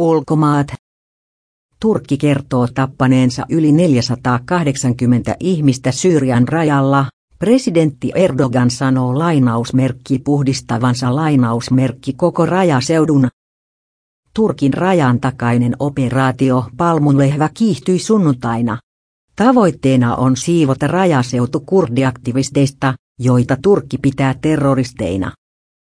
Ulkomaat. Turkki kertoo tappaneensa yli 480 ihmistä Syyrian rajalla. Presidentti Erdogan sanoo lainausmerkki puhdistavansa lainausmerkki koko rajaseudun. Turkin rajan takainen operaatio Palmunlehvä kiihtyi sunnuntaina. Tavoitteena on siivota rajaseutu kurdiaktivisteista, joita Turkki pitää terroristeina.